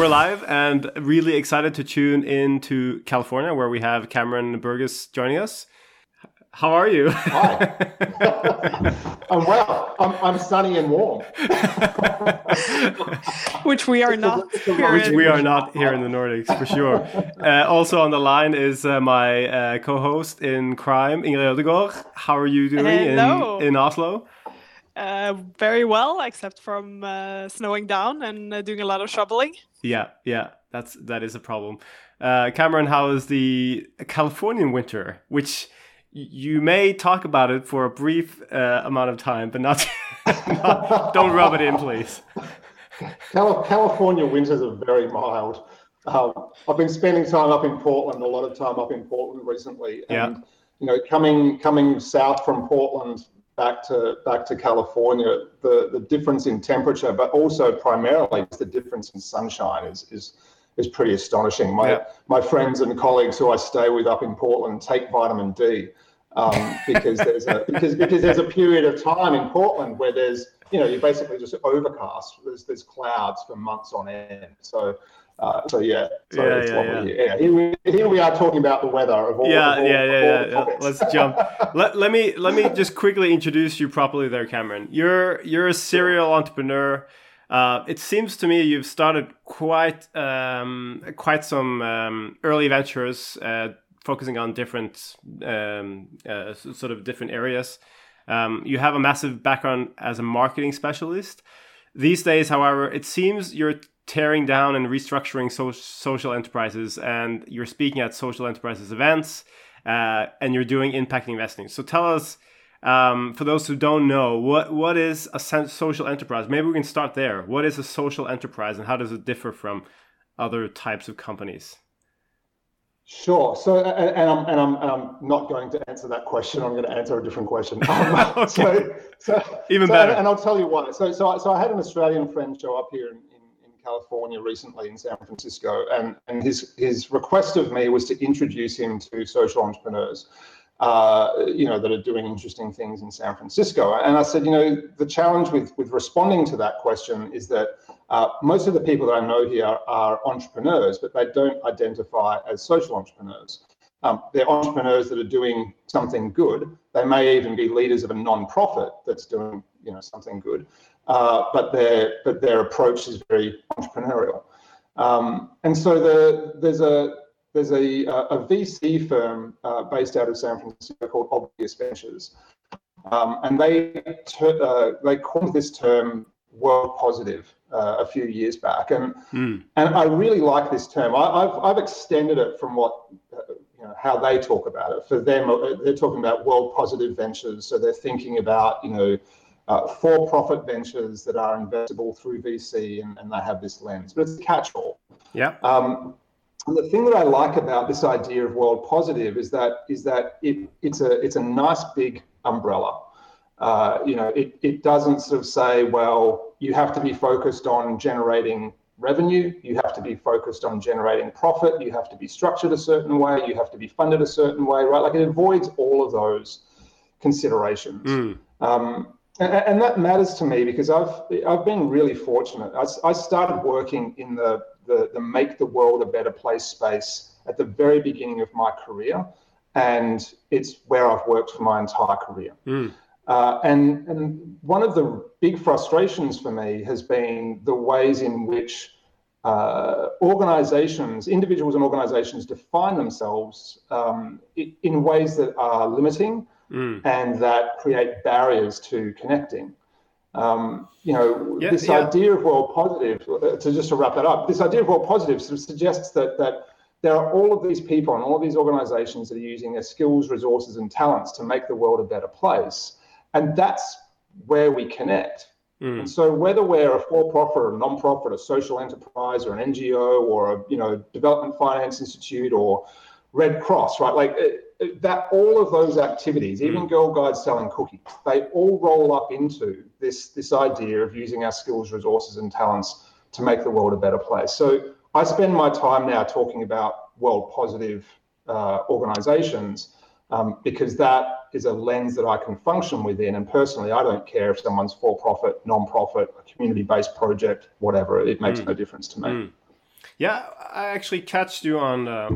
we're live and really excited to tune in to California, where we have Cameron Burgess joining us. How are you? Hi. I'm well. I'm, I'm sunny and warm. Which we are not. Which we are not here in the Nordics, for sure. Uh, also on the line is uh, my uh, co-host in crime, Ingrid Ødegaard. How are you doing in, in Oslo? Uh, very well, except from uh, snowing down and uh, doing a lot of shoveling. Yeah, yeah, that's that is a problem. Uh, Cameron, how is the Californian winter? Which you may talk about it for a brief uh, amount of time, but not, not, don't rub it in, please. California winters are very mild. Um, I've been spending time up in Portland, a lot of time up in Portland recently, and yeah. you know, coming coming south from Portland back to back to California, the the difference in temperature, but also primarily the difference in sunshine is is is pretty astonishing. My yeah. my friends and colleagues who I stay with up in Portland take vitamin D um, because there's a because because there's a period of time in Portland where there's you know you're basically just overcast. There's there's clouds for months on end. So. Uh, so yeah, so yeah, yeah, yeah. Yeah. Here, we, here we are talking about the weather of all. Yeah, of all, yeah, yeah, yeah, yeah. Let's jump. let, let me let me just quickly introduce you properly there, Cameron. You're you're a serial entrepreneur. Uh, it seems to me you've started quite um, quite some um, early ventures, uh, focusing on different um, uh, sort of different areas. Um, you have a massive background as a marketing specialist. These days, however, it seems you're tearing down and restructuring so- social enterprises, and you're speaking at social enterprises events, uh, and you're doing impact investing. So tell us um, for those who don't know, what what is a social enterprise? Maybe we can start there. What is a social enterprise, and how does it differ from other types of companies? Sure. So, and, I'm, and I'm, and I'm not going to answer that question. I'm going to answer a different question. Um, okay. So, so, even so, better. And I'll tell you why. So, so, so I had an Australian friend show up here in California recently in San Francisco, and, and his his request of me was to introduce him to social entrepreneurs uh, you know, that are doing interesting things in San Francisco. And I said, you know, the challenge with with responding to that question is that uh, most of the people that I know here are entrepreneurs, but they don't identify as social entrepreneurs. Um, they're entrepreneurs that are doing something good. They may even be leaders of a non-profit that's doing, you know, something good. Uh, but their but their approach is very entrepreneurial. Um, and so the, there's a there's a, a VC firm uh, based out of San Francisco called Obvious Ventures, um, and they ter- uh, they coined this term world positive uh, a few years back, and mm. and I really like this term. I, have I've extended it from what uh, you know how they talk about it. For them, they're talking about world positive ventures, so they're thinking about you know. Uh, for-profit ventures that are investable through VC, and, and they have this lens, but it's a catch-all. Yeah. Um, and the thing that I like about this idea of world positive is that is that it, it's a it's a nice big umbrella. Uh, you know, it, it doesn't sort of say, well, you have to be focused on generating revenue, you have to be focused on generating profit, you have to be structured a certain way, you have to be funded a certain way, right? Like it avoids all of those considerations. Mm. Um, and, and, that matters to me because I've I've been really fortunate. I, I started working in the the, the make the world a better place space at the very beginning of my career. And it's where I've worked for my entire career. Mm. Uh, and, and one of the big frustrations for me has been the ways in which uh, organizations, individuals and organizations define themselves um, in ways that are limiting mm. and that create barriers to connecting. Um, you know, yeah, this yeah. idea of world positive, uh, to just to wrap that up, this idea of world positive sort of suggests that that there are all of these people and all of these organizations that are using their skills, resources, and talents to make the world a better place. And that's where we connect. Mm. And so whether we're a for-profit or a non-profit, a social enterprise or an NGO or a you know development finance institute or Red Cross, right? Like that all of those activities, even mm. Girl Guides selling cookies, they all roll up into this this idea of using our skills, resources, and talents to make the world a better place. So I spend my time now talking about world positive uh, organizations um, because that is a lens that I can function within. And personally, I don't care if someone's for profit, non profit, a community based project, whatever, it makes mm. no difference to me. Mm. Yeah, I actually catched you on uh,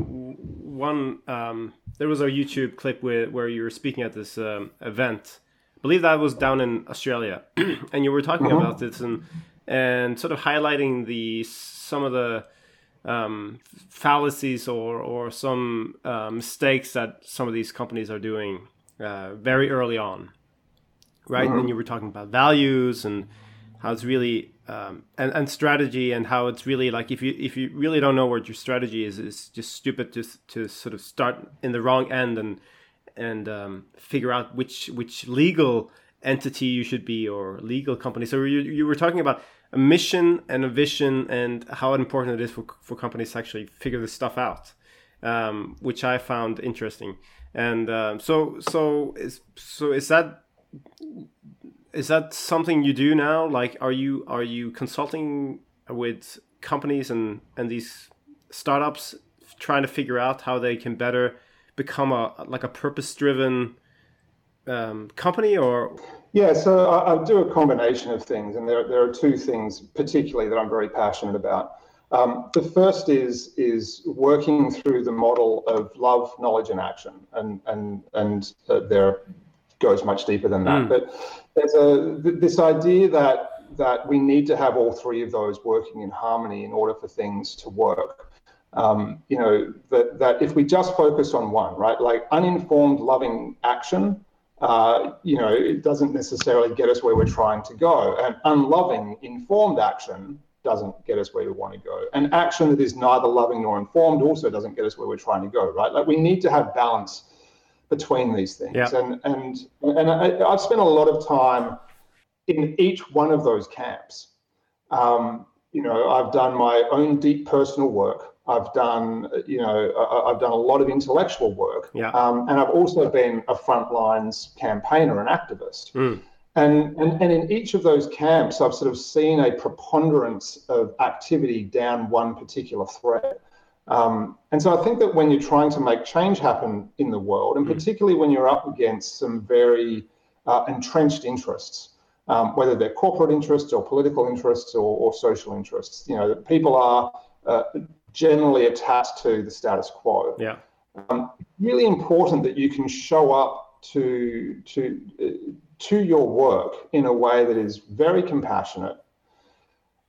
one. Um, there was a YouTube clip with, where you were speaking at this um, event. I believe that was down in Australia, and you were talking mm-hmm. about this and and sort of highlighting the some of the um, fallacies or or some uh, mistakes that some of these companies are doing uh, very early on, right? Mm-hmm. And you were talking about values and how it's really um, and, and strategy and how it's really like if you if you really don't know what your strategy is, it's just stupid to to sort of start in the wrong end and and um, figure out which which legal entity you should be or legal company. So you you were talking about a mission and a vision and how important it is for for companies to actually figure this stuff out, um, which I found interesting. And um, so so is so is that is that something you do now? Like, are you are you consulting with companies and and these startups trying to figure out how they can better become a like a purpose driven um, company or yeah so I, I, do a combination of things and there, there are two things particularly that i'm very passionate about um, the first is is working through the model of love knowledge and action and and and uh, there goes much deeper than that mm. but there's a this idea that that we need to have all three of those working in harmony in order for things to work. Um, you know that that if we just focus on one, right, like uninformed, loving action, uh, you know, it doesn't necessarily get us where we're trying to go, and unloving, informed action doesn't get us where we want to go, and action that is neither loving nor informed also doesn't get us where we're trying to go, right? Like we need to have balance between these things. Yeah. And and and I, have spent a lot of time in each one of those camps. Um, you know, I've done my own deep personal work. I've done, you know, I've done a lot of intellectual work. Yeah. Um, and I've also been a frontlines campaigner and activist. Mm. And, and, and in each of those camps, I've sort of seen a preponderance of activity down one particular thread. Um, and so I think that when you're trying to make change happen in the world, and mm. particularly when you're up against some very uh, entrenched interests, um, whether they're corporate interests or political interests or, or social interests, you know, that people are uh, generally attached to the status quo. Yeah. Um, really important that you can show up to to uh, to your work in a way that is very compassionate,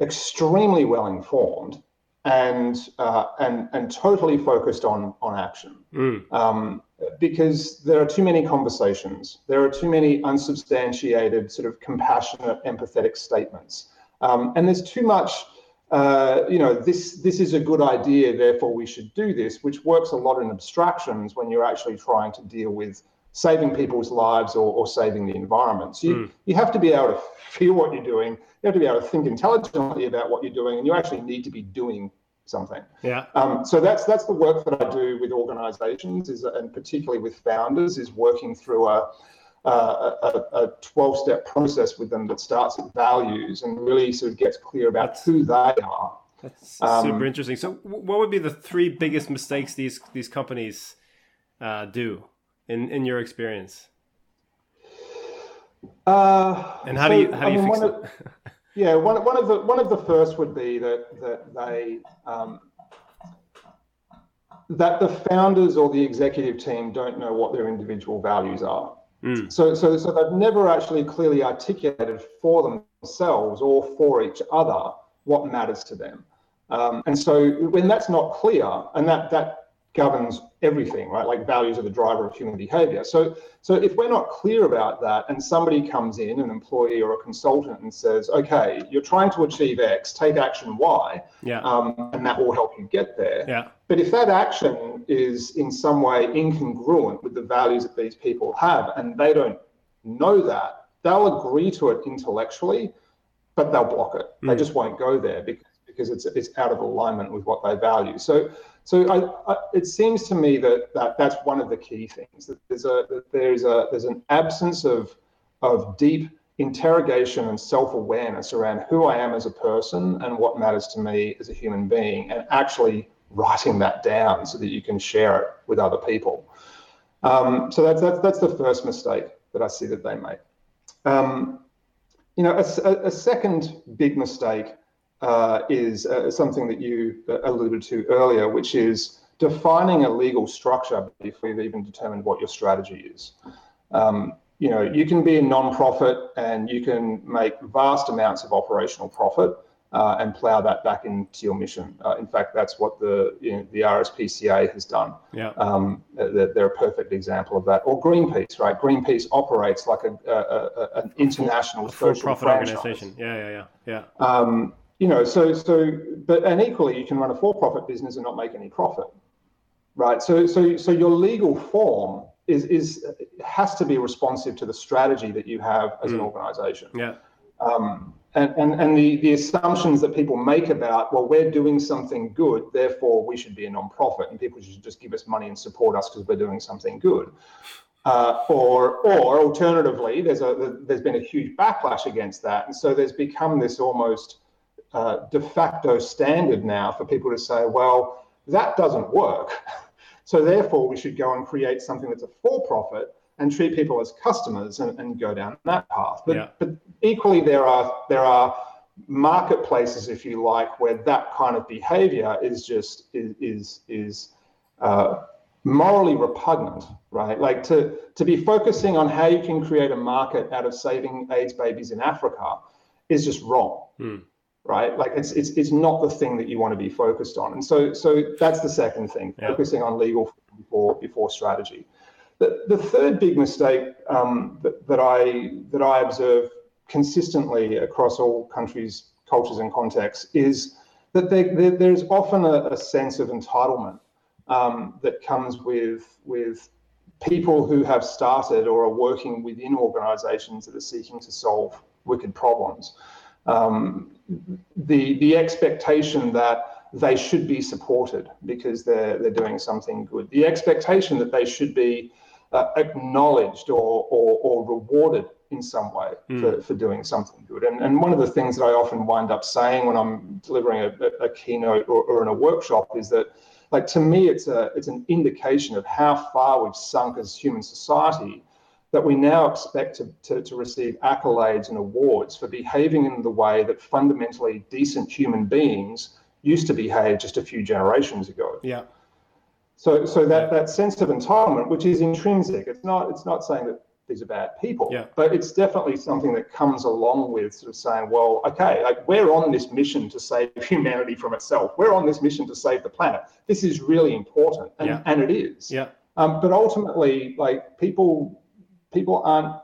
extremely well informed, and uh, and and totally focused on on action. Mm. Um, because there are too many conversations, there are too many unsubstantiated, sort of compassionate, empathetic statements, um, and there's too much. Uh, you know, this this is a good idea, therefore we should do this, which works a lot in abstractions when you're actually trying to deal with saving people's lives or, or saving the environment. So you, mm. you have to be able to feel what you're doing. You have to be able to think intelligently about what you're doing, and you actually need to be doing something. Yeah. Um, so that's that's the work that I do with organisations, is and particularly with founders, is working through a a 12 step process with them that starts at values and really sort of gets clear about that's, who they are. That's um, super interesting. So, what would be the three biggest mistakes these these companies uh, do in in your experience? Uh, and how so, do you how do you mean, fix it? Of, yeah, one, one of the one of the first would be that that they um, that the founders or the executive team don't know what their individual values are. Mm. So, so, so they've never actually clearly articulated for themselves or for each other what matters to them. Um, and so, when that's not clear, and that that governs everything, right? Like values are the driver of human behavior. So, so if we're not clear about that, and somebody comes in, an employee or a consultant, and says, "Okay, you're trying to achieve X, take action Y, yeah. um, and that will help you get there." Yeah. But if that action is in some way incongruent with the values that these people have, and they don't know that, they'll agree to it intellectually, but they'll block it. Mm. They just won't go there because because it's it's out of alignment with what they value. So so I, I, it seems to me that, that that's one of the key things that there's a that there's a there's an absence of of deep interrogation and self-awareness around who I am as a person and what matters to me as a human being, and actually writing that down so that you can share it with other people. Um, so that's, that's that's the first mistake that I see that they make. Um, you know, a, a second big mistake uh, is uh, something that you uh, alluded to earlier, which is defining a legal structure before you've even determined what your strategy is. Um, you know, you can be a non-profit and you can make vast amounts of operational profit uh, and plow that back into your mission. Uh, in fact, that's what the you know, the RSPCA has done. Yeah. Um, they're, they're, a perfect example of that. Or Greenpeace, right? Greenpeace operates like a, a, a an international social profit organization. Yeah, yeah, yeah, yeah. Um, you know, so so, but and equally, you can run a for-profit business and not make any profit, right? So so so your legal form is is has to be responsive to the strategy that you have as mm. an organization. Yeah. Um, and, and, and the, the assumptions that people make about, well, we're doing something good, therefore we should be a non-profit and people should just give us money and support us because we're doing something good. Uh, or, or alternatively, there's a there's been a huge backlash against that, and so there's become this almost uh, de facto standard now for people to say, well, that doesn't work. So therefore, we should go and create something that's a for-profit and treat people as customers and, and go down that path. But, yeah. but equally, there are there are marketplaces, if you like, where that kind of behavior is just is is, is uh, morally repugnant, right? Like to to be focusing on how you can create a market out of saving AIDS babies in Africa is just wrong. Hmm right? Like it's it's it's not the thing that you want to be focused on. And so so that's the second thing, yeah. focusing on legal before before strategy. The, the third big mistake um, that, that I that I observe consistently across all countries, cultures, and contexts is that there, there, there's often a, a, sense of entitlement um, that comes with with people who have started or are working within organisations that are seeking to solve wicked problems um, the the expectation that they should be supported because they're they're doing something good. The expectation that they should be uh, acknowledged or, or, or rewarded in some way mm. for, for doing something good. And, and one of the things that I often wind up saying when I'm delivering a, a keynote or, or in a workshop is that, like to me, it's a it's an indication of how far we've sunk as human society that we now expect to, to, to, receive accolades and awards for behaving in the way that fundamentally decent human beings used to behave just a few generations ago. Yeah. So, so that, that sense of entitlement, which is intrinsic, it's not it's not saying that these are bad people, yeah. but it's definitely something that comes along with sort of saying, well, okay, like we're on this mission to save humanity from itself. We're on this mission to save the planet. This is really important, and, yeah. and it is. Yeah. Um, but ultimately, like people people aren't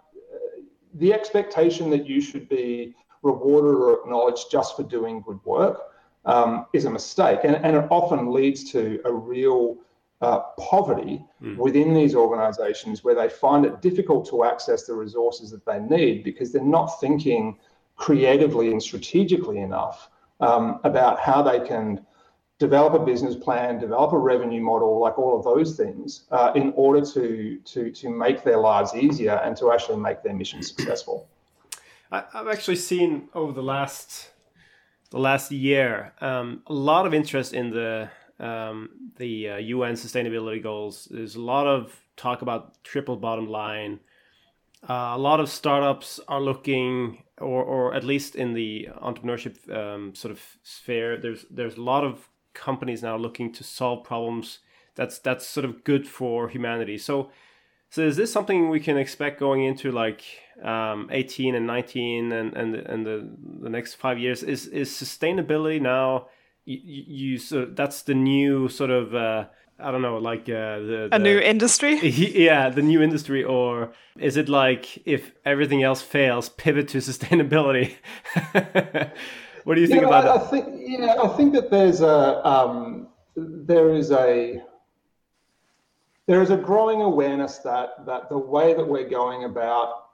the expectation that you should be rewarded or acknowledged just for doing good work um, is a mistake, and, and it often leads to a real uh, poverty mm. within these organizations where they find it difficult to access the resources that they need because they're not thinking creatively and strategically enough um, about how they can develop a business plan, develop a revenue model, like all of those things, uh, in order to to to make their lives easier and to actually make their mission successful. I, have actually seen over the last the last year um, a lot of interest in the um, the uh, UN sustainability goals. There's a lot of talk about triple bottom line. Uh, a lot of startups are looking, or, or at least in the entrepreneurship um, sort of sphere, there's there's a lot of companies now looking to solve problems that's that's sort of good for humanity. So so is this something we can expect going into like um, 18 and 19 and and and the the next five years? Is is sustainability now? You, you so that's the new sort of uh, I don't know, like uh, the, the, a new industry. Yeah, the new industry, or is it like if everything else fails, pivot to sustainability? What do you think about I, that? I think yeah, I think that there's a um, there is a there is a growing awareness that that the way that we're going about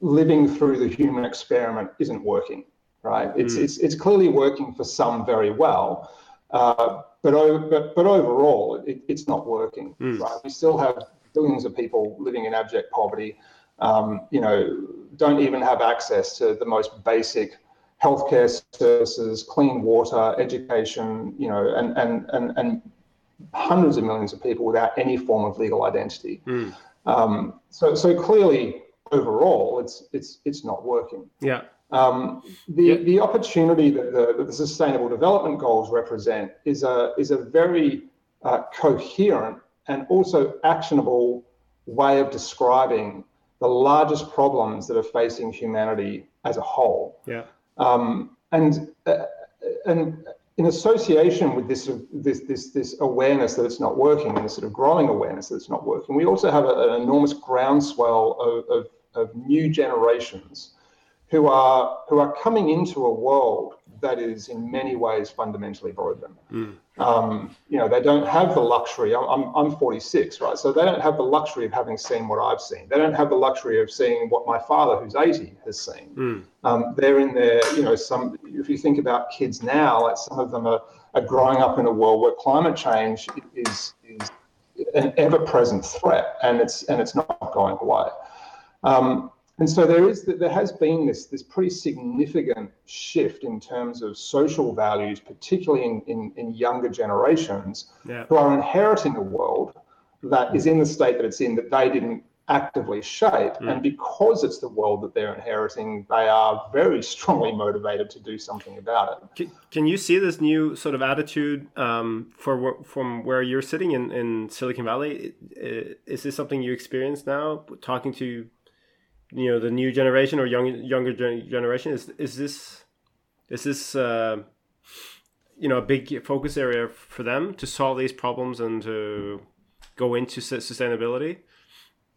living through the human experiment isn't working. Right? It's mm. it's it's clearly working for some very well. Uh, but, but but overall, it, it's not working. Mm. Right? We still have billions of people living in abject poverty. Um, you know, don't even have access to the most basic healthcare services, clean water, education, you know, and, and, and, and hundreds of millions of people without any form of legal identity. Mm. Um, so, so clearly, overall, it's it's it's not working. Yeah. Um, the, the opportunity that the, that the, Sustainable Development Goals represent is a, is a very uh, coherent and also actionable way of describing the largest problems that are facing humanity as a whole. Yeah. Um, and uh, and in association with this, this this this awareness that it's not working and this sort of growing awareness that it's not working, we also have a, an enormous groundswell of, of, of new generations who are who are coming into a world that is in many ways fundamentally broken. Mm. Um, you know, they don't have the luxury. I'm, I'm, I'm 46, right? So they don't have the luxury of having seen what I've seen. They don't have the luxury of seeing what my father, who's 80, has seen. Mm. Um, they're in their, you know, some. If you think about kids now, like some of them are, are growing up in a world where climate change is is an ever-present threat, and it's and it's not going away. Um, and so there is there has been this this pretty significant shift in terms of social values, particularly in, in, in younger generations, yeah. who are inheriting a world that is in the state that it's in that they didn't actively shape. Mm. And because it's the world that they're inheriting, they are very strongly motivated to do something about it. Can, can you see this new sort of attitude um, for from where you're sitting in, in Silicon Valley? Is this something you experience now, talking to you know the new generation or young younger generation is is this is this uh, you know a big focus area for them to solve these problems and to go into sustainability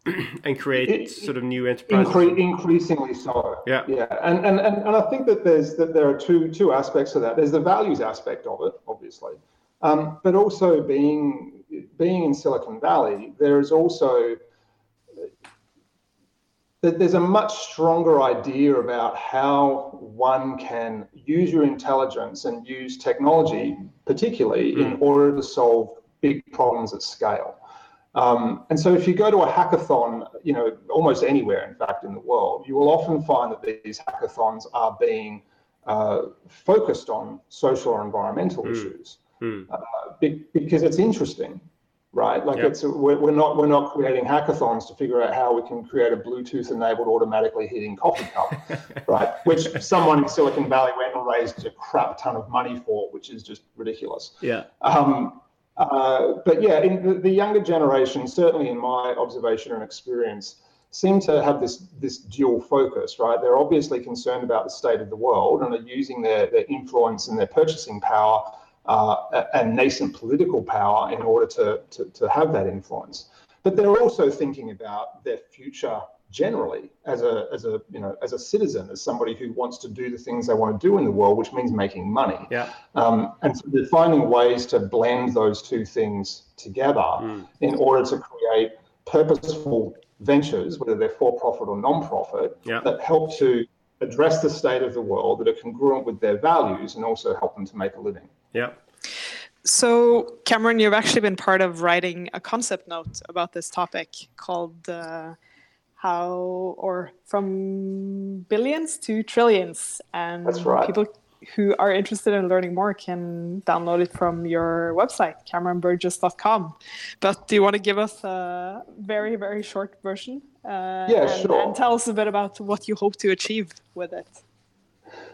and create it, sort of new enterprises? incre- increasingly so. Yeah. Yeah. And, and and and i think that there's that there are two two aspects to that. There's the values aspect of it obviously. Um, but also being being in silicon valley there is also there's a much stronger idea about how one can use your intelligence and use technology, particularly mm. in order to solve big problems at scale. Um, and so if you go to a hackathon, you know, almost anywhere, in fact, in the world, you will often find that these hackathons are being uh, focused on social or environmental mm. issues mm. Uh, because it's interesting right? Like yep. it's we're, we're, not we're not creating hackathons to figure out how we can create a Bluetooth enabled automatically heating coffee cup, right? Which someone in Silicon Valley went and raised a crap ton of money for, which is just ridiculous. Yeah. Um, uh, but yeah, in the, the younger generation, certainly in my observation and experience, seem to have this this dual focus, right? They're obviously concerned about the state of the world and are using their, their influence and their purchasing power uh, and nascent political power in order to, to, to have that influence. But they're also thinking about their future generally as a as a you know as a citizen as somebody who wants to do the things they want to do in the world which means making money yeah um, and so they're finding ways to blend those two things together mm. in order to create purposeful ventures whether they're for profit or non-profit yeah. that help to address the state of the world that are congruent with their values and also help them to make a living yeah. So, Cameron, you've actually been part of writing a concept note about this topic called uh, How or From Billions to Trillions. And That's right. people who are interested in learning more can download it from your website, cameronburgess.com. But do you want to give us a very, very short version? Uh, yeah, and, sure. And tell us a bit about what you hope to achieve with it.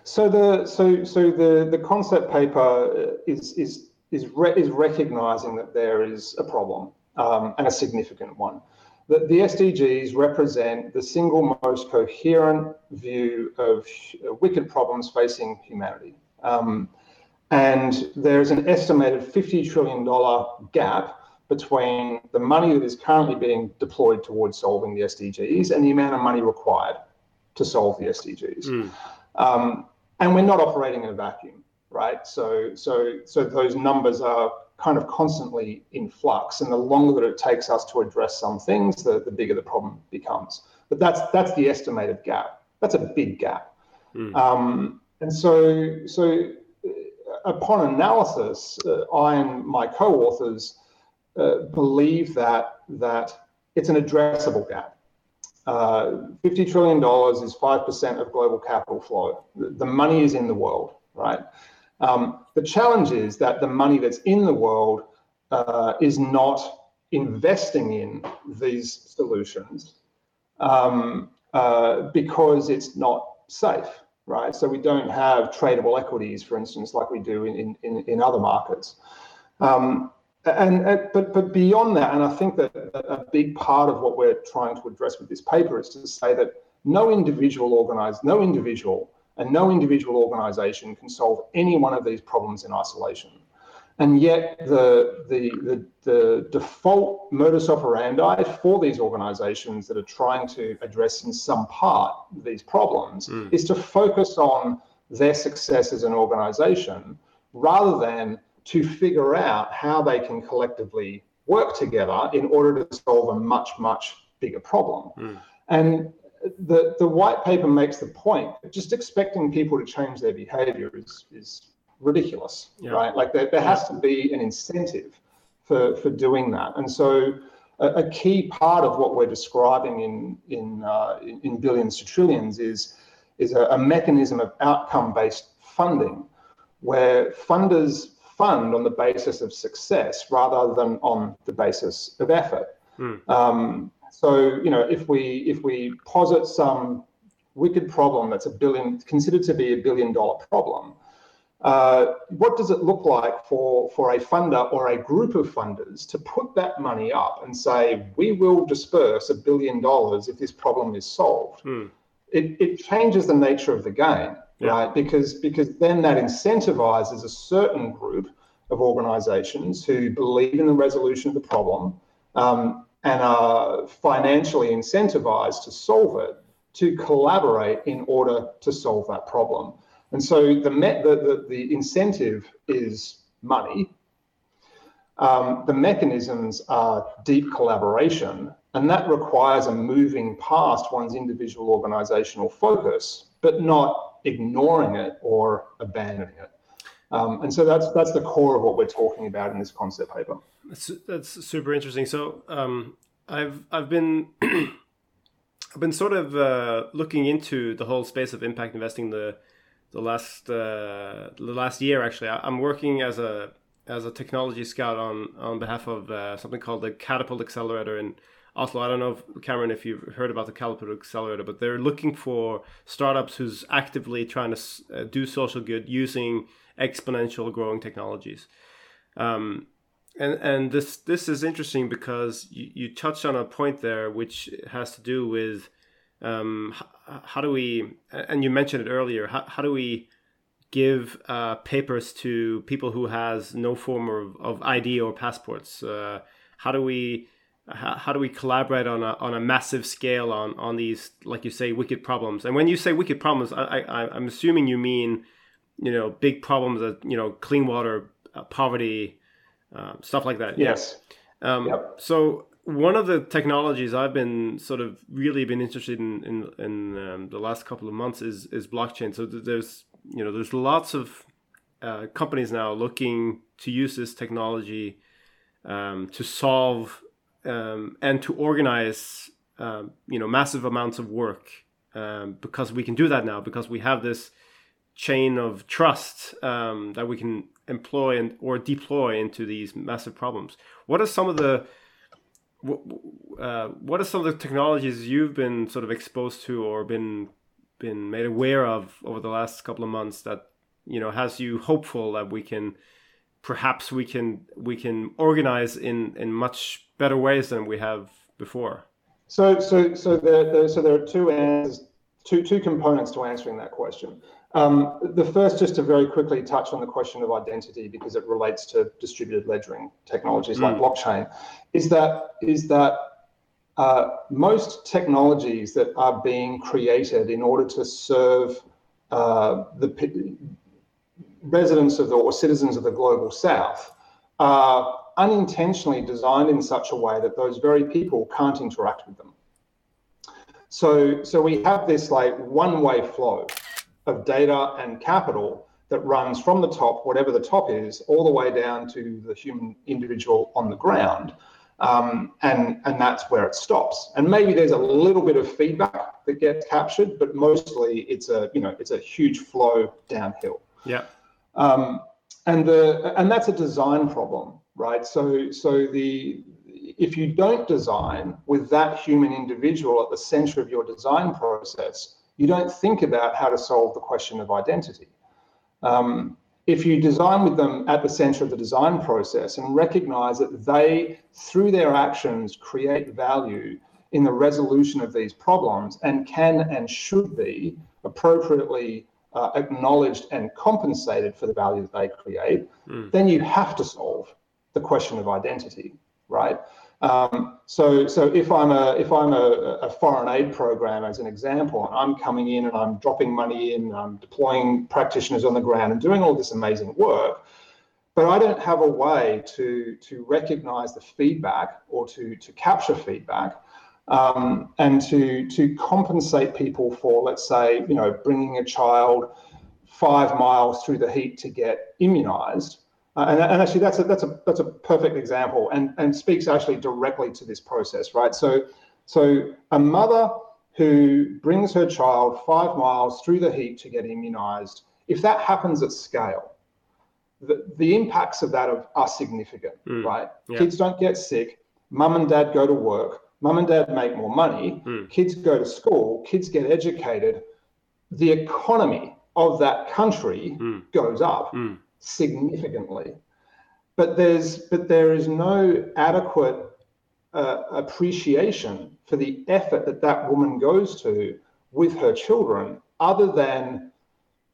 So the so so the the concept paper is is is re- is recognizing that there is a problem um, and a significant one. That the SDGs represent the single most coherent view of wicked problems facing humanity. Um, and there's an estimated $50 trillion gap between the money that is currently being deployed towards solving the SDGs and the amount of money required to solve the SDGs. Mm. Um, and we're not operating in a vacuum, right? So, so, so those numbers are kind of constantly in flux, and the longer that it takes us to address some things, the, the bigger the problem becomes. But that's that's the estimated gap. That's a big gap. Mm. Um, and so, so uh, upon analysis, uh, I and my co-authors uh, believe that that it's an addressable gap. Uh, $50 trillion is 5% of global capital flow. The money is in the world, right? Um, the challenge is that the money that's in the world uh, is not investing in these solutions um, uh, because it's not safe. right? So we don't have tradable equities, for instance, like we do in, in, in other markets. Um, and, and, but but beyond that, and I think that a big part of what we're trying to address with this paper is to say that no individual organized, no individual and no individual organization can solve any one of these problems in isolation. And yet, the, the, the, the, default modus operandi for these organizations that are trying to address in some part these problems mm. is to focus on their success as an organization rather than to figure out how they can collectively work together in order to solve a much, much bigger problem. Mm. And the, the white paper makes the point that just expecting people to change their behavior is, is ridiculous, yeah. right? Like there, there has to be an incentive for, for doing that. And so a, a key part of what we're describing in, in, uh, in billions to trillions is, is a, a mechanism of outcome-based funding where funders fund on the basis of success rather than on the basis of effort. Mm. Um, so you know, if we if we posit some wicked problem that's a billion considered to be a billion dollar problem, uh, what does it look like for, for a funder or a group of funders to put that money up and say, we will disperse a billion dollars if this problem is solved? Hmm. It, it changes the nature of the game, yeah. right? Because, because then that incentivizes a certain group of organizations who believe in the resolution of the problem um, and are financially incentivized to solve it to collaborate in order to solve that problem. And so the, the, the, the incentive is money. Um, the mechanisms are deep collaboration, and that requires a moving past one's individual organizational focus, but not ignoring it or abandoning it. Um, and so that's that's the core of what we're talking about in this concept paper. That's, super interesting. So um, I've I've been I've been sort of uh, looking into the whole space of impact investing the the last uh, the last year actually. I, am working as a as a technology scout on on behalf of uh, something called the Katapult Accelerator in Oslo. I don't know, if, Cameron, if you've heard about the Katapult Accelerator, but they're looking for startups who's actively trying to uh, do social good using exponential growing technologies. Um, and and this this is interesting because you, you touched on a point there which has to do with um, how, how, do we and you mentioned it earlier how, how do we give uh, papers to people who has no form of, of ID or passports uh, how do we how, how do we collaborate on a, on a massive scale on, on these like you say wicked problems and when you say wicked problems I, I, I'm assuming you mean you know big problems that you know clean water uh, poverty uh, stuff like that yes um, yep. so one of the technologies I've been sort of really been interested in in, in um, the last couple of months is is blockchain. So there's you know there's lots of uh, companies now looking to use this technology um, to solve um, and to organize um, you know massive amounts of work um, because we can do that now because we have this chain of trust um, that we can employ and or deploy into these massive problems. What are some of the uh, what are some of the technologies you've been sort of exposed to or been been made aware of over the last couple of months that you know has you hopeful that we can perhaps we can we can organize in in much better ways than we have before so so so there, there so there are two answers two two components to answering that question um, the first, just to very quickly touch on the question of identity because it relates to distributed ledgering technologies mm. like blockchain, is that is that uh, most technologies that are being created in order to serve uh, the residents of the, or citizens of the global south are unintentionally designed in such a way that those very people can't interact with them. So, so we have this like one-way flow of data and capital that runs from the top, whatever the top is, all the way down to the human individual on the ground. Um, and and that's where it stops. And maybe there's a little bit of feedback that gets captured, but mostly it's a you know it's a huge flow downhill. Yeah. Um, and the and that's a design problem, right? So so the if you don't design with that human individual at the center of your design process, you don't think about how to solve the question of identity. Um, if you design with them at the center of the design process and recognize that they, through their actions, create value in the resolution of these problems and can and should be appropriately uh, acknowledged and compensated for the value that they create, mm. then you have to solve the question of identity, right? Um, so, so if I'm a if I'm a, a, foreign aid program as an example, and I'm coming in and I'm dropping money in, I'm deploying practitioners on the ground and doing all this amazing work, but I don't have a way to to recognize the feedback or to to capture feedback um, and to to compensate people for, let's say, you know, bringing a child five miles through the heat to get immunized. Uh, and, and, actually, that's a that's a that's a perfect example, and and speaks actually directly to this process, right? So, so a mother who brings her child five miles through the heat to get immunized, if that happens at scale, the, the impacts of that are, are significant, mm. right? Yeah. Kids don't get sick, mum and dad go to work, mum and dad make more money, mm. kids go to school, kids get educated, the economy of that country mm. goes up mm. Significantly. But there's but there is no adequate uh, appreciation for the effort that that woman goes to with her children, other than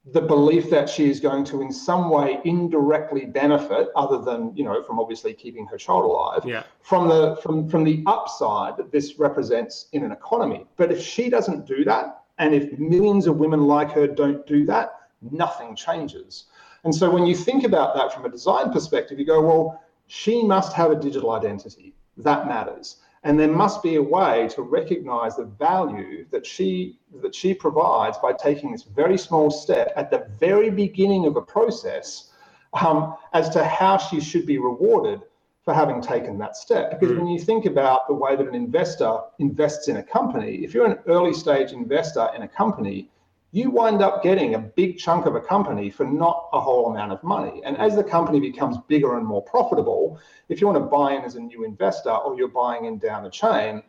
the belief that she is going to in some way indirectly benefit other than you know from obviously keeping her child alive yeah. from the from from the upside that this represents in an economy but if she doesn't do that and if millions of women like her don't do that nothing changes and so when you think about that from a design perspective you go well she must have a digital identity that matters and there must be a way to recognize the value that she that she provides by taking this very small step at the very beginning of a process um, as to how she should be rewarded for having taken that step. Because when you think about the way that an investor invests in a company, if you're an early stage investor in a company, you wind up getting a big chunk of a company for not a whole amount of money. And as the company becomes bigger and more profitable, if you want to buy in as a new investor or you're buying in down the chain,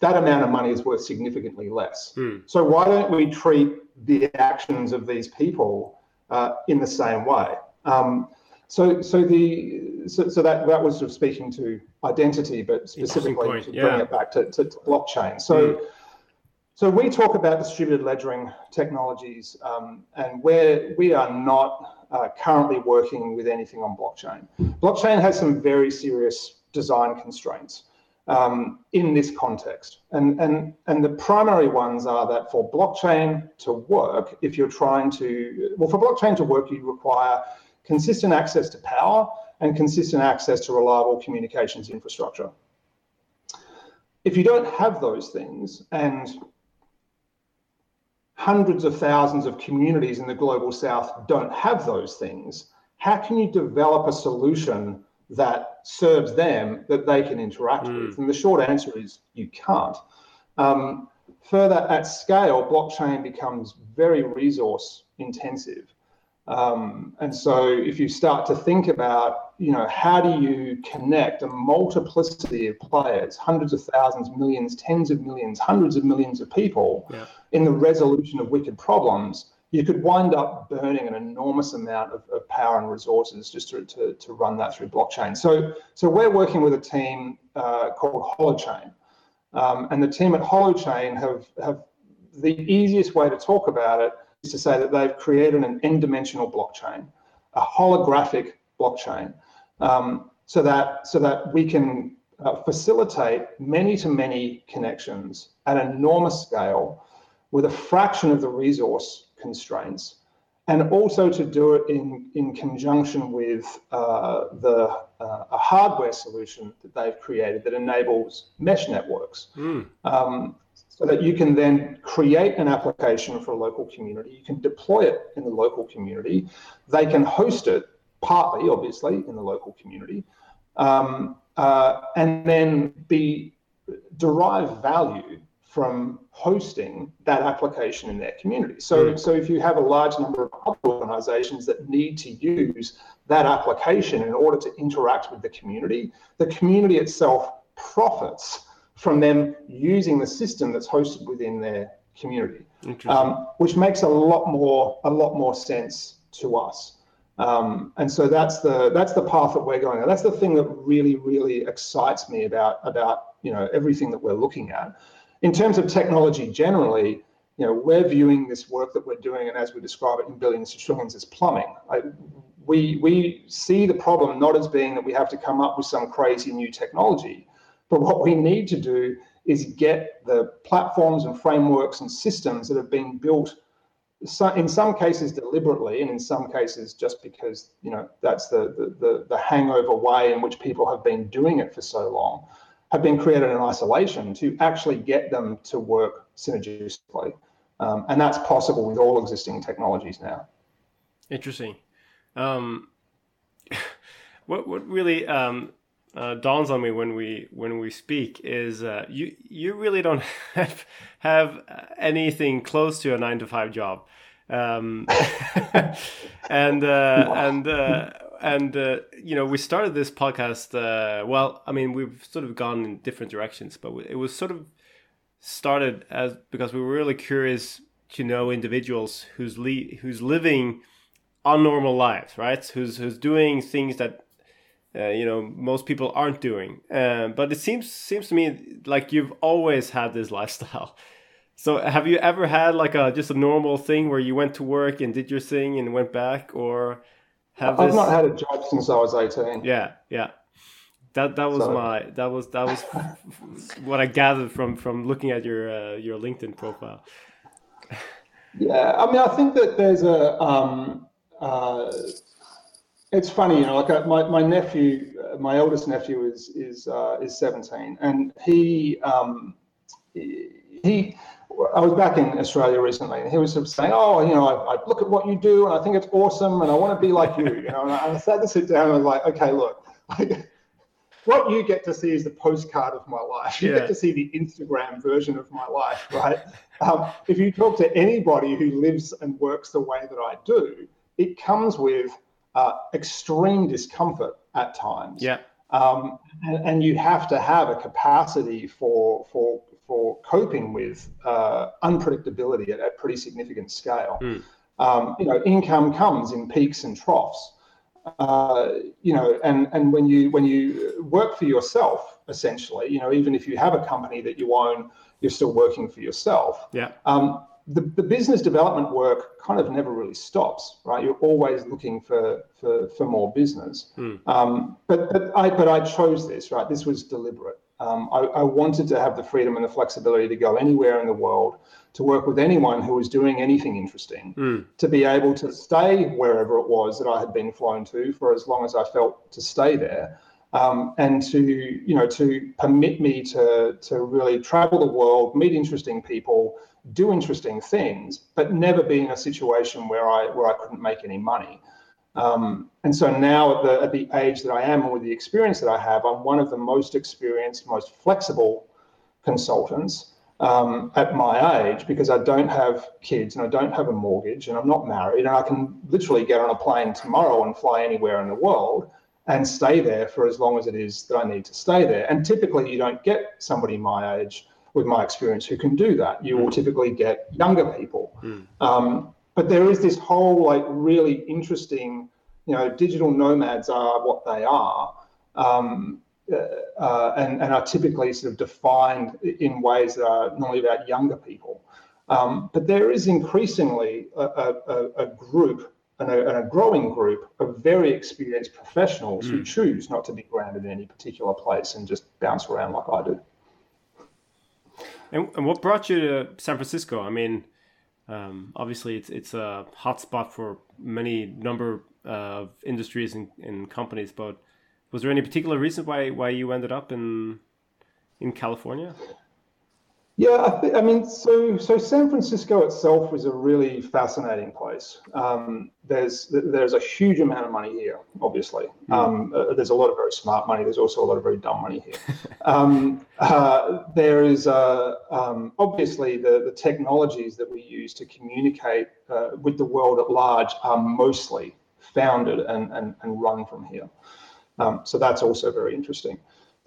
that amount of money is worth significantly less. Mm. So why don't we treat the actions of these people uh, in the same way? Um, so, so the so, so that that was sort of speaking to identity, but specifically to yeah. it back to, to, to blockchain. So. Mm so we talk about distributed ledgering technologies, um, and where we are not uh, currently working with anything on blockchain. Blockchain has some very serious design constraints um, in this context, and and and the primary ones are that for blockchain to work, if you're trying to well, for blockchain to work, you require consistent access to power and consistent access to reliable communications infrastructure. If you don't have those things, and hundreds of thousands of communities in the global south don't have those things, how can you develop a solution that serves them that they can interact mm. with? And the short answer is you can't. Um, further, at scale, blockchain becomes very resource intensive. Um, and so if you start to think about, you know, how do you connect a multiplicity of players, hundreds of thousands, millions, tens of millions, hundreds of millions of people yeah. in the resolution of wicked problems, you could wind up burning an enormous amount of, of power and resources just to, to, to, run that through blockchain. So, so we're working with a team uh, called Holochain. Um, and the team at Holochain have, have the easiest way to talk about it is to say that they've created an n-dimensional blockchain, a holographic blockchain, um, so that so that we can uh, facilitate many-to-many connections at an enormous scale with a fraction of the resource constraints, and also to do it in, in conjunction with uh, the uh, a hardware solution that they've created that enables mesh networks. Mm. Um, so that you can then create an application for a local community. You can deploy it in the local community. They can host it partly, obviously, in the local community, um, uh, and then be derive value from hosting that application in their community. So, mm. so if you have a large number of other organizations that need to use that application in order to interact with the community, the community itself profits from them using the system that's hosted within their community, um, which makes a lot more a lot more sense to us. Um, and so that's the that's the path that we're going. On. That's the thing that really really excites me about about you know everything that we're looking at. In terms of technology generally, you know we're viewing this work that we're doing, and as we describe it in billions to trillions, as plumbing. I, we we see the problem not as being that we have to come up with some crazy new technology, but what we need to do is get the platforms and frameworks and systems that have been built so in some cases deliberately and in some cases just because you know that's the, the, the the hangover way in which people have been doing it for so long have been created in isolation to actually get them to work synergistically. Um, and that's possible with all existing technologies now. Interesting. Um, what what really um, uh, dawns on me when we when we speak is uh, you you really don't have have anything close to a nine to five job, um, and uh, and uh, and uh, you know we started this podcast. Uh, well, I mean we've sort of gone in different directions, but it was sort of started as because we were really curious to know individuals who's le- who's living unnormal lives, right? Who's who's doing things that uh, you know most people aren't doing. Uh, but it seems seems to me like you've always had this lifestyle. So have you ever had like a just a normal thing where you went to work and did your thing and went back, or have I've this... not had a job since I was eighteen. Yeah, yeah. That that was so... my that was that was what I gathered from from looking at your uh, your LinkedIn profile. Yeah, I mean, I think that there's a um, uh, it's funny, you know, like uh, my, my nephew, uh, my eldest nephew is is uh, is 17, and he um, he. I was back in Australia recently, and he was sort of saying, "Oh, you know, I, I look at what you do, and I think it's awesome, and I want to be like you." You know, and I, I sat to sit down and was like, "Okay, look, what you get to see is the postcard of my life. You yeah. get to see the Instagram version of my life, right? um, if you talk to anybody who lives and works the way that I do, it comes with uh, extreme discomfort at times. Yeah. Um, and, and, you have to have a capacity for for for coping with uh, unpredictability at a pretty significant scale. Mm. Um, you know, income comes in peaks and troughs. Uh, you know, and and when you when you work for yourself, essentially, you know, even if you have a company that you own, you're still working for yourself. Yeah. Um, the, the business development work kind of never really stops, right? You're always looking for for, for more business. Mm. Um, but but I but I chose this, right? This was deliberate. Um, I, I, wanted to have the freedom and the flexibility to go anywhere in the world, to work with anyone who was doing anything interesting, mm. to be able to stay wherever it was that I had been flown to for as long as I felt to stay there. Um, and to you know to permit me to to really travel the world, meet interesting people, do interesting things, but never be in a situation where I where I couldn't make any money. Um, and so now at the at the age that I am and with the experience that I have, I'm one of the most experienced, most flexible consultants um, at my age because I don't have kids and I don't have a mortgage and I'm not married and I can literally get on a plane tomorrow and fly anywhere in the world and stay there for as long as it is that I need to stay there. And typically, you don't get somebody my age with my experience, who can do that. You will typically get younger people. Mm. Um, but there is this whole like really interesting, you know, digital nomads are what they are. Um, uh, uh, and, and are typically sort of defined in ways that are normally about younger people. Um, but there is increasingly a, a, a group and a, and a, growing group of very experienced professionals mm. who hmm. choose not to be grounded in any particular place and just bounce around like I do. And, and what brought you to San Francisco? I mean, um, obviously it's it's a hotspot for many number of industries and, and companies, but was there any particular reason why why you ended up in in California? Yeah, I, th- I, mean, so so San Francisco itself is a really fascinating place. Um, there's there's a huge amount of money here, obviously. Mm. Um, uh, there's a lot of very smart money. There's also a lot of very dumb money here. um, uh, there is uh, um, obviously the the technologies that we use to communicate uh, with the world at large are mostly founded and and, and run from here. Um, so that's also very interesting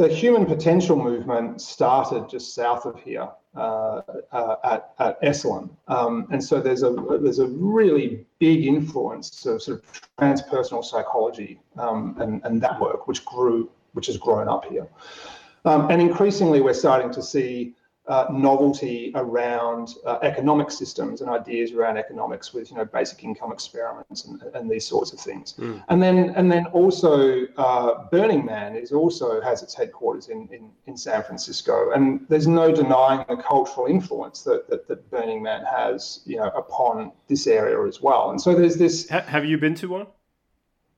the human potential movement started just south of here uh, uh, at, at Esalen. Um, and so there's a there's a really big influence of sort of transpersonal psychology um, and, and that work, which grew, which has grown up here. Um, and increasingly, we're starting to see uh, novelty around uh, economic systems and ideas around economics with you know basic income experiments and, and these sorts of things. Mm. and then and then also uh, Burning Man is also has its headquarters in, in, in San Francisco. And there's no denying the cultural influence that, that, that Burning Man has you know upon this area as well. And so there's this have you been to one?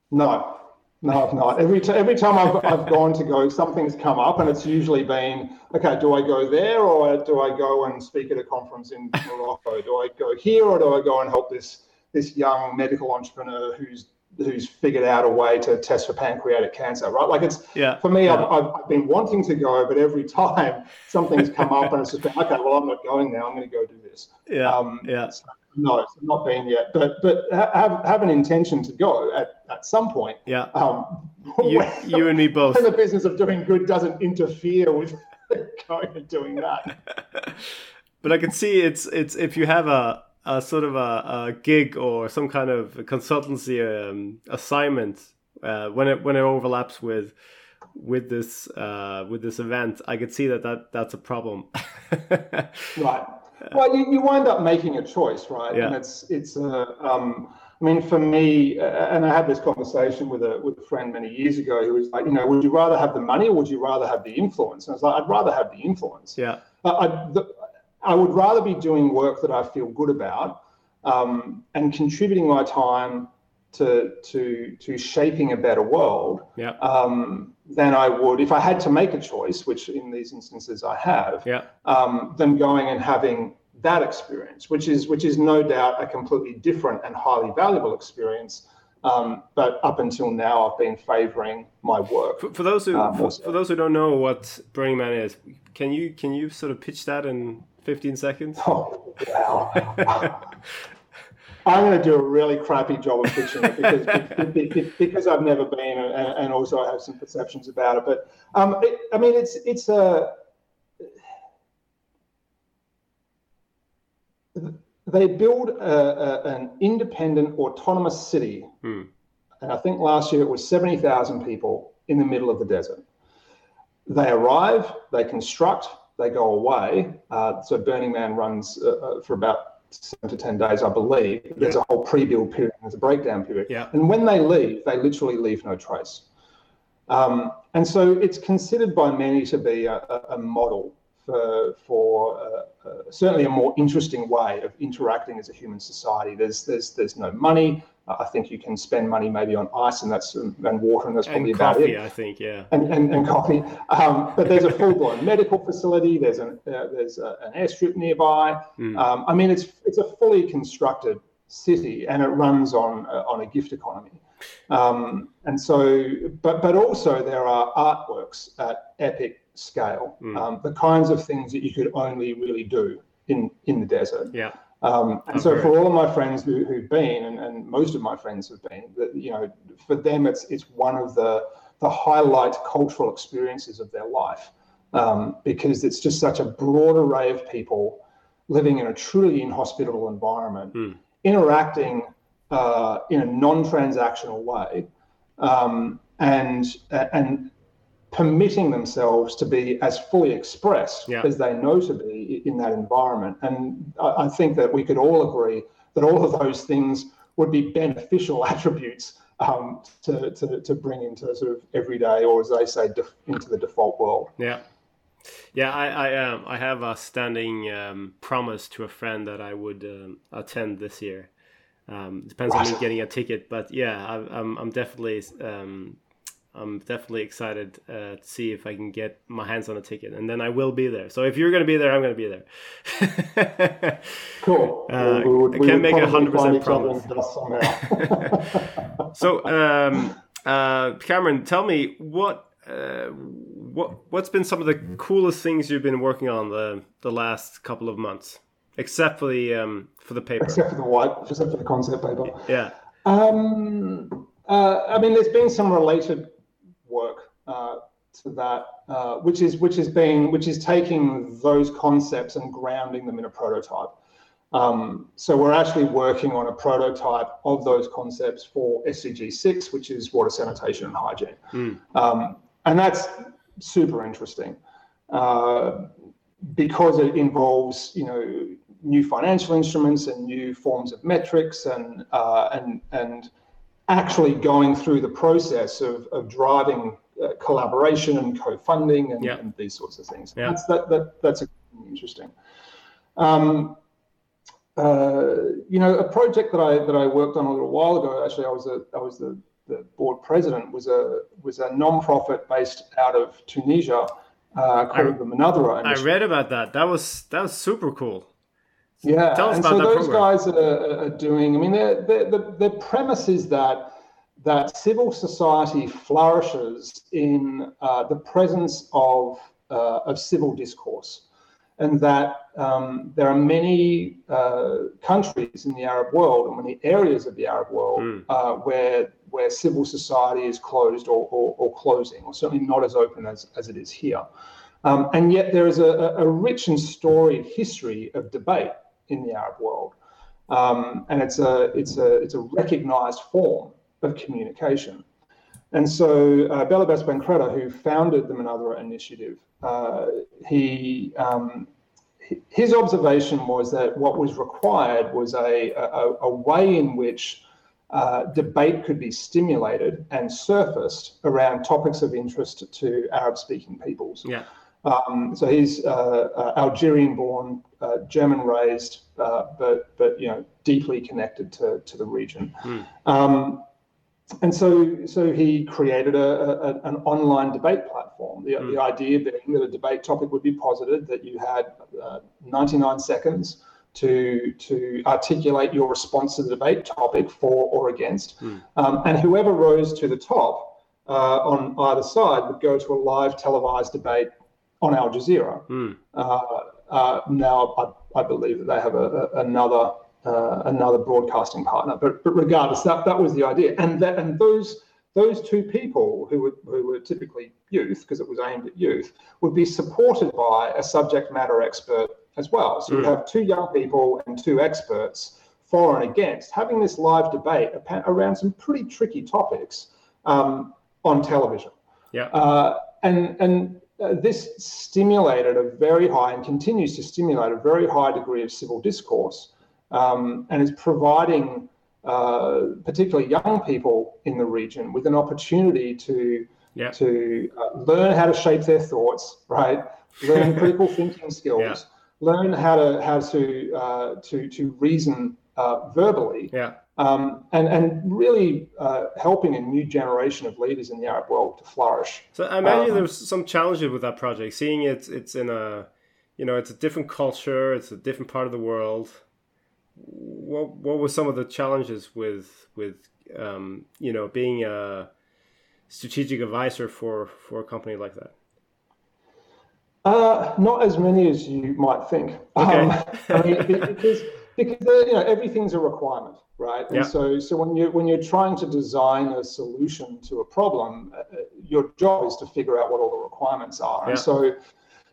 No no, I've not. Every, t- every time I've, I've gone to go, something's come up, and it's usually been, okay, do I go there or do I go and speak at a conference in Morocco? Do I go here or do I go and help this this young medical entrepreneur who's who's figured out a way to test for pancreatic cancer, right? Like it's yeah, for me, yeah. I've, I've been wanting to go, but every time something's come up and it's just been, okay, well, I'm not going now. I'm going to go do this. Yeah, um, yeah. So no, it's not been yet, but but have have an intention to go at, at some point. Yeah. Um, you, you and me both. the business of doing good doesn't interfere with going and doing that. but I can see it's it's if you have a a sort of a, a gig or some kind of consultancy um, assignment uh, when it when it overlaps with with this uh, with this event, I could see that, that that's a problem. right well, you, you wind up making a choice, right? Yeah. And it's it's a. Uh, um, I mean, for me, and I had this conversation with a with a friend many years ago who was like, you know, would you rather have the money or would you rather have the influence? And I was like, I'd rather have the influence. Yeah. I, the, I would rather be doing work that I feel good about um, and contributing my time to to to shaping a better world yeah. um, than I would if I had to make a choice, which in these instances I have, yeah. um, than going and having that experience, which is which is no doubt a completely different and highly valuable experience. Um, but up until now, I've been favouring my work. For, for those who uh, for, for, those who don't know what Burning Man is, can you can you sort of pitch that in 15 seconds? Oh wow! I'm going to do a really crappy job of pitching it because because I've never been and, also I have some perceptions about it. But um, it, I mean, it's it's a they build a, a, an independent autonomous city, hmm. and I think last year it was seventy thousand people in the middle of the desert. They arrive, they construct, they go away. Uh, so Burning Man runs uh, uh for about seven to 10 days, I believe. There's a whole pre build period, there's a breakdown period. Yeah. And when they leave, they literally leave no trace. Um, and so it's considered by many to be a, a model for, for uh, uh, certainly a more interesting way of interacting as a human society. There's, there's, there's no money, uh, I think you can spend money maybe on ice and that's and water and that's probably and about coffee, it. I think, yeah. And and, and coffee, um, but there's a full blown medical facility. There's an uh, there's a, an airstrip nearby. Mm. Um, I mean, it's it's a fully constructed city and it runs on uh, on a gift economy. Um, and so, but but also there are artworks at epic scale, mm. the kinds of things that you could only really do in in the desert. Yeah. Um, and so for all of my friends who, who've been, and, and most of my friends have been, that you know, for them it's it's one of the the highlight cultural experiences of their life. Um, because it's just such a broad array of people living in a truly inhospitable environment, mm. interacting uh, in a non-transactional way, um, and and permitting themselves to be as fully expressed yeah. as they know to be in that environment. And I, I, think that we could all agree that all of those things would be beneficial attributes um, to, to, to bring into sort of everyday, or as they say, def- into the default world. Yeah. Yeah, I I, um, I have a standing um, promise to a friend that I would um, attend this year. Um, depends right. on me getting a ticket, but yeah, I, am I'm, I'm definitely um, I'm definitely excited uh, to see if I can get my hands on a ticket, and then I will be there. So if you're going to be there, I'm going to be there. cool. Uh, we would, I can't make a hundred percent promise. so, um, uh, Cameron, tell me what uh, what what's been some of the coolest things you've been working on the the last couple of months, except for the um, for the paper, except for the white, except for the concept paper. Yeah. Um, uh, I mean, there's been some related work. Uh, to that, uh, which is which is being which is taking those concepts and grounding them in a prototype. Um, so we're actually working on a prototype of those concepts for SDG 6, which is water sanitation and hygiene. Mm. Um, and that's super interesting uh, because it involves, you know, new financial instruments and new forms of metrics and uh, and and actually going through the process of, of driving uh, collaboration and co-funding and, yeah. and, these sorts of things. Yeah. That's that, that that's interesting. Um, uh, you know, a project that I that I worked on a little while ago. Actually, I was a I was the, the board president. Was a was a non-profit based out of Tunisia uh, called I, the Munathara. I read about that. That was that was super cool. Yeah, Tell us and about so that those program. guys are, are, doing. I mean, they're, they're, the the premise is that that civil society flourishes in uh, the presence of uh, of civil discourse and that um, there are many uh, countries in the Arab world and many areas of the Arab world mm. uh, where where civil society is closed or, or, or, closing, or certainly not as open as, as it is here. Um, and yet there is a, a, rich and storied history of debate in the Arab world. Um, and it's a, it's, a, it's a recognized form of communication. And so uh, Belabbes Benkredda, who founded the Munathara Initiative, uh, he um, his observation was that what was required was a, a, a way in which uh, debate could be stimulated and surfaced around topics of interest to Arab speaking peoples. Yeah. Um, so he's uh, uh, Algerian born, uh, German raised, uh, but, but you know, deeply connected to, to the region. Mm. Um, and so, so he created a, a, an online debate platform. The, mm. the idea being that a debate topic would be posited, that you had uh, 99 seconds to to articulate your response to the debate topic for or against, mm. um, and whoever rose to the top uh, on either side would go to a live televised debate on Al Jazeera. Mm. Uh, now, I, I, believe that they have a, another uh, another broadcasting partner. But, but regardless, that, that was the idea. And that and those those two people who were, who were typically youth, because it was aimed at youth, would be supported by a subject matter expert as well. So mm. you have two young people and two experts for and against having this live debate around some pretty tricky topics um, on television. Yeah. Uh, and and uh, this stimulated a very high and continues to stimulate a very high degree of civil discourse um, and is providing uh, particularly young people in the region with an opportunity to yeah. to uh, learn how to shape their thoughts, right? Learn critical thinking skills, yeah. learn how to how to uh, to to reason uh, verbally, yeah. Um, and and really uh, helping a new generation of leaders in the Arab world to flourish. So I imagine um, there's some challenges with that project. Seeing it, it's in a, you know, it's a different culture, it's a different part of the world what what were some of the challenges with with um, you know being a strategic advisor for for a company like that? Uh, not as many as you might think. Okay. Um, I mean, because because you know everything's a requirement, right? And yeah. so so when you when you're trying to design a solution to a problem, uh, your job is to figure out what all the requirements are. Yeah. And so,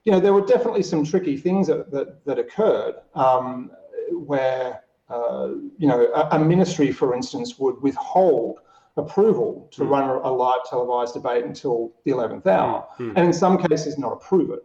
you know, there were definitely some tricky things that that, that occurred. Um, where uh, you know a, a, ministry, for instance, would withhold approval to mm. run a, a, live televised debate until the 11th hour, mm. and in some cases not approve it.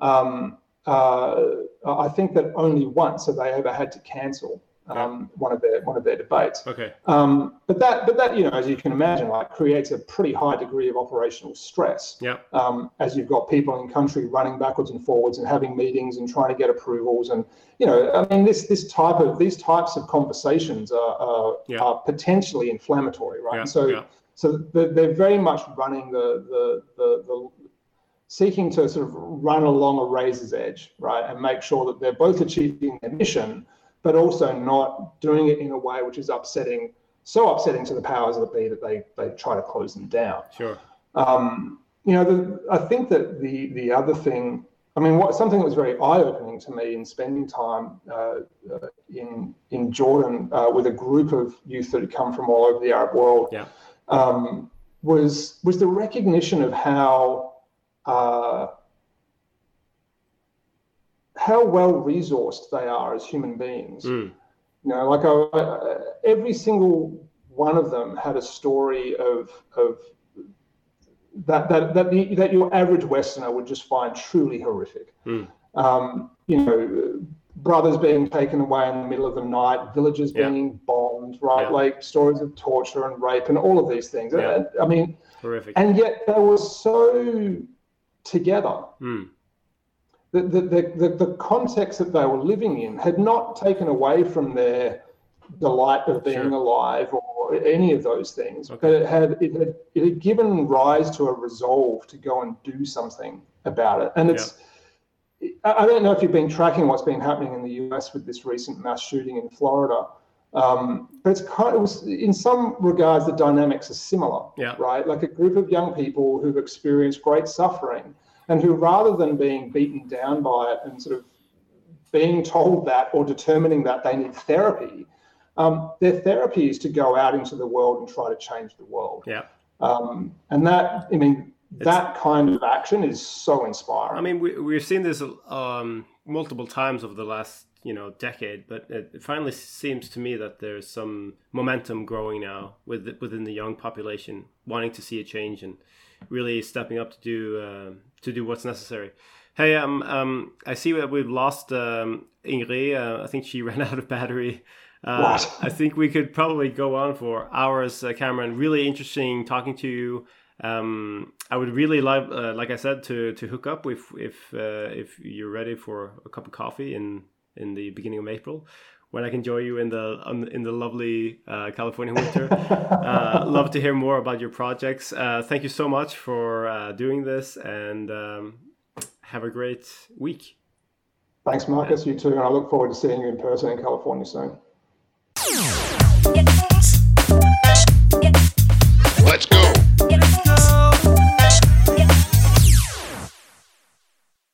Um, uh, I think that only once have they ever had to cancel um, one of their one of their debates. Okay. Um, but that but that you know as you can imagine like creates a pretty high degree of operational stress. Yeah. Um, as you've got people in country running backwards and forwards and having meetings and trying to get approvals and you know I mean this this type of these types of conversations are are, yeah. are potentially inflammatory, right? Yeah. So yeah. so they're, they're very much running the the the, the seeking to sort of run along a razor's edge, right, and make sure that they're both achieving their mission, but also not doing it in a way which is upsetting, so upsetting to the powers that be that they they try to close them down. Sure. Um, you know, the, I think that the the other thing, I mean, what something that was very eye opening to me in spending time uh, uh, in in Jordan uh, with a group of youth that had come from all over the Arab world, yeah. um, was was the recognition of how how well resourced they are as human beings. Mm. You know, like uh, every single one of them had a story of of that that that, the, that your average Westerner would just find truly horrific. Mm. Um, you know, brothers being taken away in the middle of the night, villages yeah. being bombed, right? Yeah. Like stories of torture and rape and all of these things. Yeah. I mean, horrific. And yet they were so together. Mm. The, the, the, the, context that they were living in had not taken away from their delight of being sure. alive or any of those things, okay. but it had, it had it had given rise to a resolve to go and do something about it. And it's yeah. I don't know if you've been tracking what's been happening in the US with this recent mass shooting in Florida. Um, but it's kind of, it was, in some regards, the dynamics are similar, yeah. right? Like a group of young people who've experienced great suffering and who, rather than being beaten down by it and sort of being told that or determining that they need therapy, um, their therapy is to go out into the world and try to change the world. Yeah. Um, and that, I mean, that kind of action is so inspiring. I mean, we, we've seen this um, multiple times over the last, you know, decade, but it finally seems to me that there's some momentum growing now with, within the young population wanting to see a change and really stepping up to do uh, to do what's necessary. Hey, um, um, I see that we've lost um, Ingrid. Uh, I think she ran out of battery. Uh, I think we could probably go on for hours, uh, Cameron. Really interesting talking to you. Um, I would really love, uh, like I said, to to hook up if if uh, if you're ready for a cup of coffee in in the beginning of April, when I can join you in the in the lovely uh, California winter. Uh, love to hear more about your projects. Uh, thank you so much for uh, doing this, and um, have a great week. Thanks, Marcus. You too, and I look forward to seeing you in person in California soon.